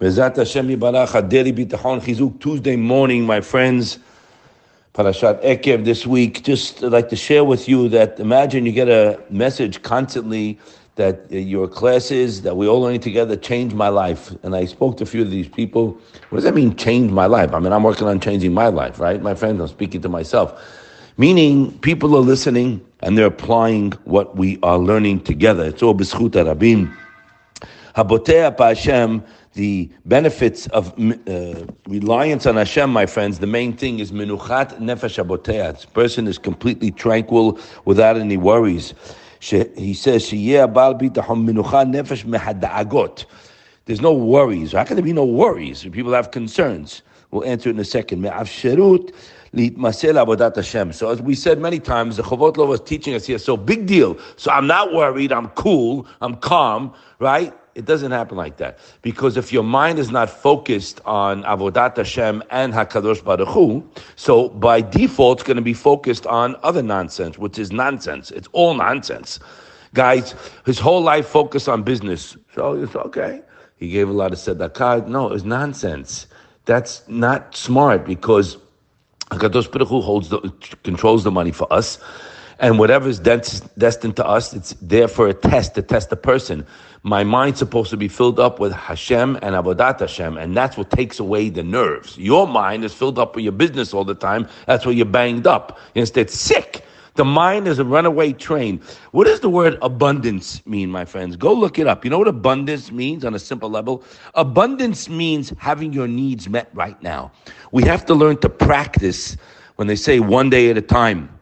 Hashem Yibarach, Daily Bitachon Chizuk, Tuesday morning, my friends. Parashat Ekev this week. Just like to share with you that imagine you get a message constantly that your classes that we all learning together changed my life. And I spoke to a few of these people. What does that mean, change my life? I mean, I'm working on changing my life, right? My friends, I'm speaking to myself. Meaning, people are listening and they're applying what we are learning together. It's all b'schut rabim. Habotea Hashem, the benefits of uh, reliance on Hashem, my friends, the main thing is menuchat nefesh habotea. This person is completely tranquil without any worries he says, nefesh There's no worries. How can there be no worries? People have concerns. We'll answer it in a second. So as we said many times, the Chovot Lo was teaching us here, so big deal. So I'm not worried, I'm cool, I'm calm, right? It doesn't happen like that. Because if your mind is not focused on Avodat Hashem and HaKadosh Baruch Hu, so by default it's going to be focused on other nonsense, which is nonsense. It's all nonsense. Guys, his whole life focused on business. So it's okay. He gave a lot of tzedakah. No, it's nonsense. That's not smart because HaKadosh Baruch Hu holds the, controls the money for us. And whatever is destined to us, it's there for a test, to test the person. My mind's supposed to be filled up with Hashem and Avodat Hashem, and that's what takes away the nerves. Your mind is filled up with your business all the time. That's why you're banged up. Instead, sick. The mind is a runaway train. What does the word abundance mean, my friends? Go look it up. You know what abundance means on a simple level? Abundance means having your needs met right now. We have to learn to practice when they say one day at a time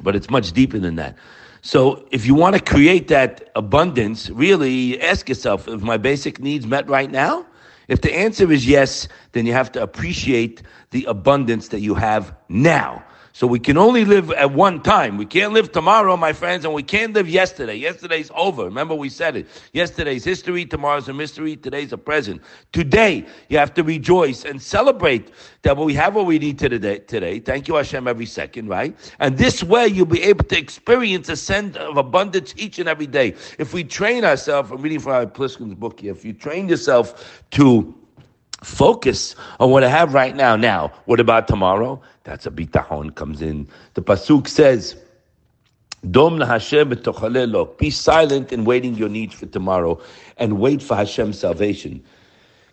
but it's much deeper than that. So if you want to create that abundance, really ask yourself, if my basic needs met right now? If the answer is yes, then you have to appreciate the abundance that you have now. So we can only live at one time. We can't live tomorrow, my friends, and we can't live yesterday. Yesterday's over. Remember we said it. Yesterday's history, tomorrow's a mystery, today's a present. Today, you have to rejoice and celebrate that we have what we need today. today. Thank you, Hashem, every second, right? And this way, you'll be able to experience a sense of abundance each and every day. If we train ourselves, I'm reading from our Pliskin's book here, if you train yourself to focus on what I have right now. Now, what about tomorrow? That's a bitahon comes in. The pasuk says, Dom na Hashem Be silent in waiting your needs for tomorrow, and wait for Hashem's salvation.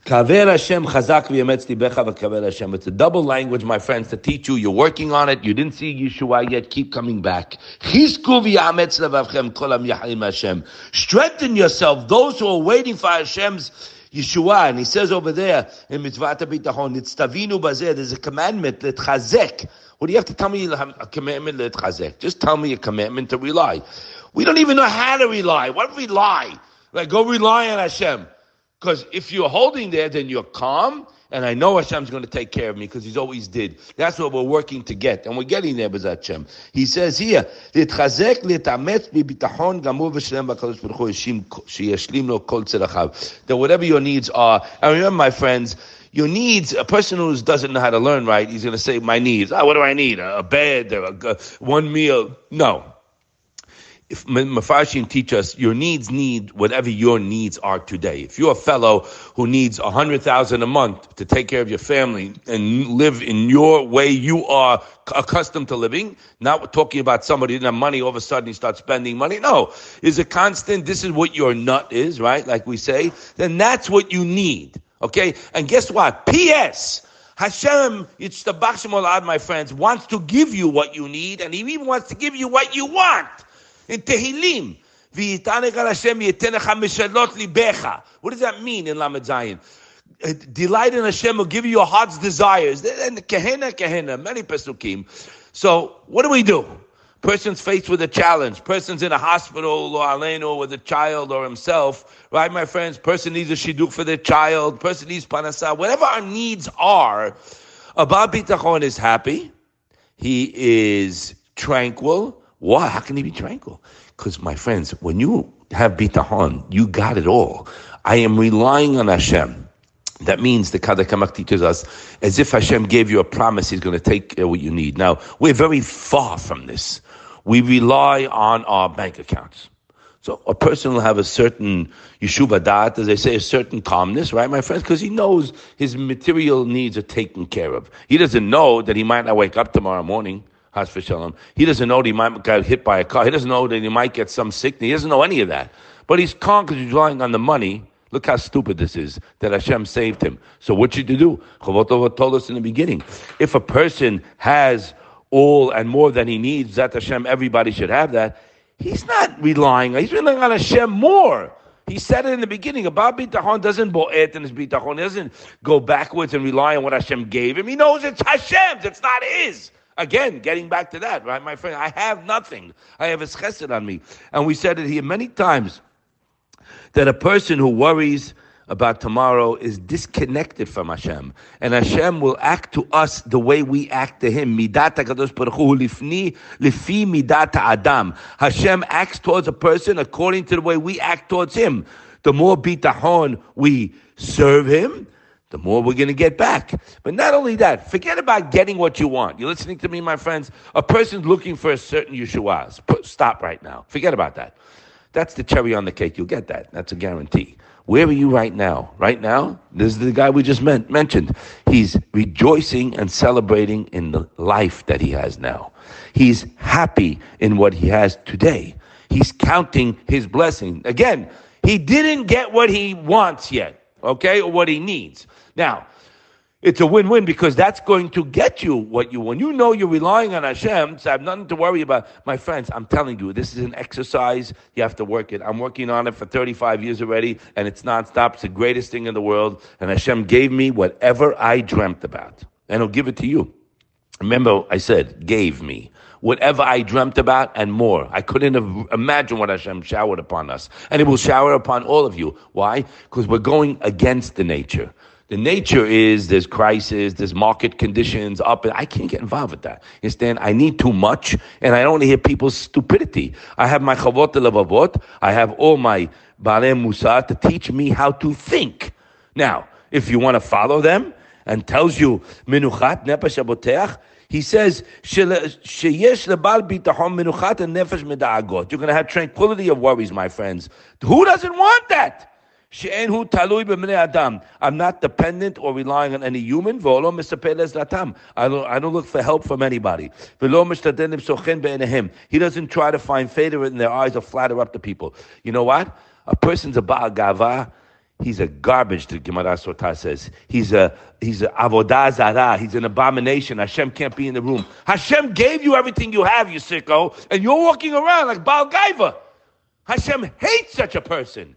Kaver Hashem chazak v'kaver Hashem. It's a double language, my friends, to teach you. You're working on it. You didn't see Yeshua yet. Keep coming back. Kolam Hashem. Strengthen yourself. Those who are waiting for Hashem's Yeshua, and he says over there in Mitzvah Bitachon, Nitztavinu bazeh, there's a commandment, letchazek. What do you have to tell me a commandment, letchazek? Just tell me a commandment to rely. We don't even know how to rely. What we rely? Like, go rely on Hashem. Because if you're holding there, then you're calm, and I know Hashem's going to take care of me because He's always did. That's what we're working to get, and we're getting there, Bezat Hashem. He says here, that whatever your needs are, and remember, my friends, your needs, a person who doesn't know how to learn right, he's going to say, My needs. Oh, what do I need? A bed, a, a, one meal. No if Mafashim teach us your needs need whatever your needs are today. If you're a fellow who needs a hundred thousand a month to take care of your family and live in your way you are accustomed to living, not talking about somebody didn't have money, all of a sudden he starts spending money. No, is a constant. This is what your nut is, right? Like we say, then that's what you need. Okay, and guess what? P.S. Hashem, it's the Bachshemolad, my friends, wants to give you what you need, and He even wants to give you what you want in Tehillim. What does that mean in Lamed? Uh, delight in Hashem will give you your heart's desires. And Kehena, Kehena, many pesukim. So what do we do? Person's faced with a challenge. Person's in a hospital or aleno with a child or himself. Right, my friends? Person needs a shidduch for their child. Person needs parnassa. Whatever our needs are, Abba Bitachon is happy. He is tranquil. Why? How can he be tranquil? Because, my friends, when you have bitahon, you got it all. I am relying on Hashem. That means the Kadakamak teaches us as if Hashem gave you a promise He's going to take what you need. Now, we're very far from this. We rely on our bank accounts. So a person will have a certain yeshuva dat, as they say, a certain calmness, right, my friends? Because he knows his material needs are taken care of. He doesn't know that he might not wake up tomorrow morning. Has. He doesn't know that he might get hit by a car. He doesn't know that he might get some sickness. He doesn't know any of that. But he's calm because he's relying on the money. Look how stupid this is that Hashem saved him. So what should you do? Chavotova told us in the beginning. If a person has all and more than he needs, that Hashem, everybody should have that He's not relying. He's relying on Hashem more. He said it in the beginning. About bitachon doesn't bo'et in his bitachon. He doesn't go backwards and rely on what Hashem gave him. He knows it's Hashem's. It's not his. Again, getting back to that, right, my friend? I have nothing. I have his chesed on me. And we said it here many times that a person who worries about tomorrow is disconnected from Hashem. And Hashem will act to us the way we act to Him. Lifni. Hashem acts towards a person according to the way we act towards Him. The more bitahon we serve Him, the more we're going to get back. But not only that, forget about getting what you want. You're listening to me, my friends? A person's looking for a certain Yeshua's. Stop right now. Forget about that. That's the cherry on the cake. You'll get that. That's a guarantee. Where are you right now? Right now, this is the guy we just met, mentioned. He's rejoicing and celebrating in the life that he has now. He's happy in what he has today. He's counting his blessing. Again, he didn't get what he wants yet, okay, or what he needs. Now, it's a win-win because that's going to get you what you want. You know you're relying on Hashem, so I have nothing to worry about. My friends, I'm telling you, this is an exercise. You have to work it. I'm working on it for 35 years already, and it's nonstop. It's the greatest thing in the world. And Hashem gave me whatever I dreamt about, and He'll give it to you. Remember, I said, gave me whatever I dreamt about and more. I couldn't have imagined what Hashem showered upon us. And it will shower upon all of you. Why? Because we're going against the nature. The nature is there's crisis, there's market conditions up, and I can't get involved with that. Understand? I need too much, and I don't want to hear people's stupidity. I have my chavot levavot, I have all my ba'alei mussar to teach me how to think. Now, if you want to follow them, and tells you minuchat nefesh aboteach, he says. You're going to have tranquility of worries, my friends. Who doesn't want that? I'm not dependent or relying on any human. I don't, I don't look for help from anybody. He doesn't try to find favor in their eyes or flatter up the people. You know what? A person's a Baal. He's a garbage, the Gemara Sotah says. He's a he's a avodah zarah. He's an abomination. Hashem can't be in the room. Hashem gave you everything you have, you sicko, and you're walking around like Baal Gaiva. Hashem hates such a person.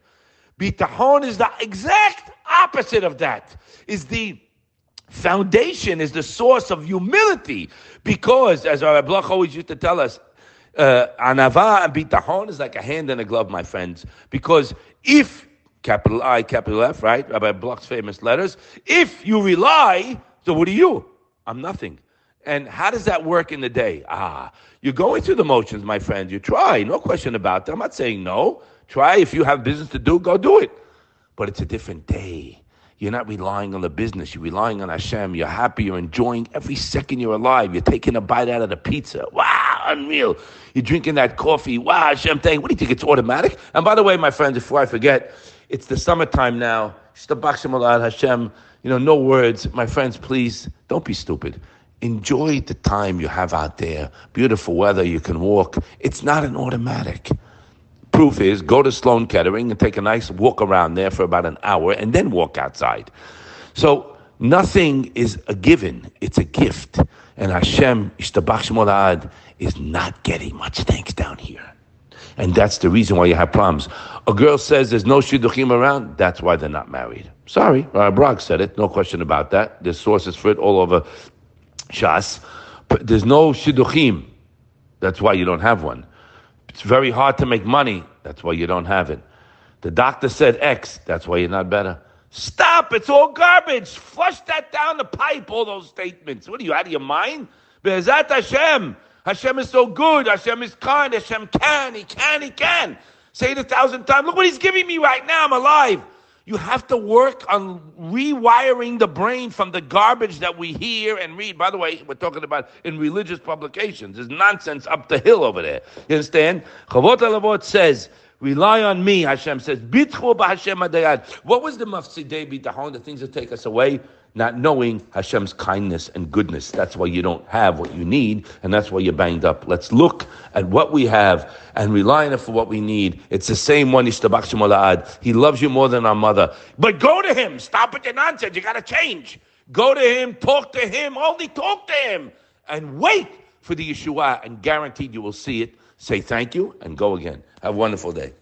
Bitahon is the exact opposite of that. Is the foundation, is the source of humility. Because, as our Bloch always used to tell us, uh, anava and bitahon is like a hand and a glove, my friends. Because if capital I, capital F, right? Rabbi Bloch's famous letters. If you rely, so what are you? I'm nothing. And how does that work in the day? Ah, you're going through the motions, my friend. You try, no question about that. I'm not saying no. Try if you have business to do, go do it. But it's a different day. You're not relying on the business. You're relying on Hashem. You're happy. You're enjoying every second you're alive. You're taking a bite out of the pizza. Wow, unreal. You're drinking that coffee. Wow, Hashem, thank. What do you think? It's automatic? And by the way, my friends, before I forget, it's the summertime now. Hashem. You know, no words. My friends, please don't be stupid. Enjoy the time you have out there. Beautiful weather. You can walk. It's not an automatic. Proof is go to Sloan Kettering and take a nice walk around there for about an hour and then walk outside. So nothing is a given, it's a gift. And Hashem, Ishtabach is not getting much thanks down here. And that's the reason why you have problems. A girl says there's no shidduchim around, that's why they're not married. Sorry, uh, Brog said it, no question about that. There's sources for it all over Shas. But there's no shidduchim, that's why you don't have one. It's very hard to make money. That's why you don't have it. The doctor said X. That's why you're not better. Stop. It's all garbage. Flush that down the pipe, all those statements. What are you, out of your mind? Be'ezat Hashem. Hashem is so good. Hashem is kind. Hashem can. He can. He can. Say it a thousand times. Look what he's giving me right now. I'm alive. You have to work on rewiring the brain from the garbage that we hear and read. By the way, we're talking about in religious publications. There's nonsense up the hill over there. You understand? Chavot Alavot says, Rely on me, Hashem says. What was the mafsidei bitachon, the things that take us away? Not knowing Hashem's kindness and goodness. That's why you don't have what you need, and that's why you're banged up. Let's look at what we have and rely on it for what we need. It's the same one, He loves you more than our mother. But go to him. Stop with your nonsense. You got to change. Go to him, talk to him, only talk to him, and wait for the Yeshua, and guaranteed you will see it. Say thank you and go again. Have a wonderful day.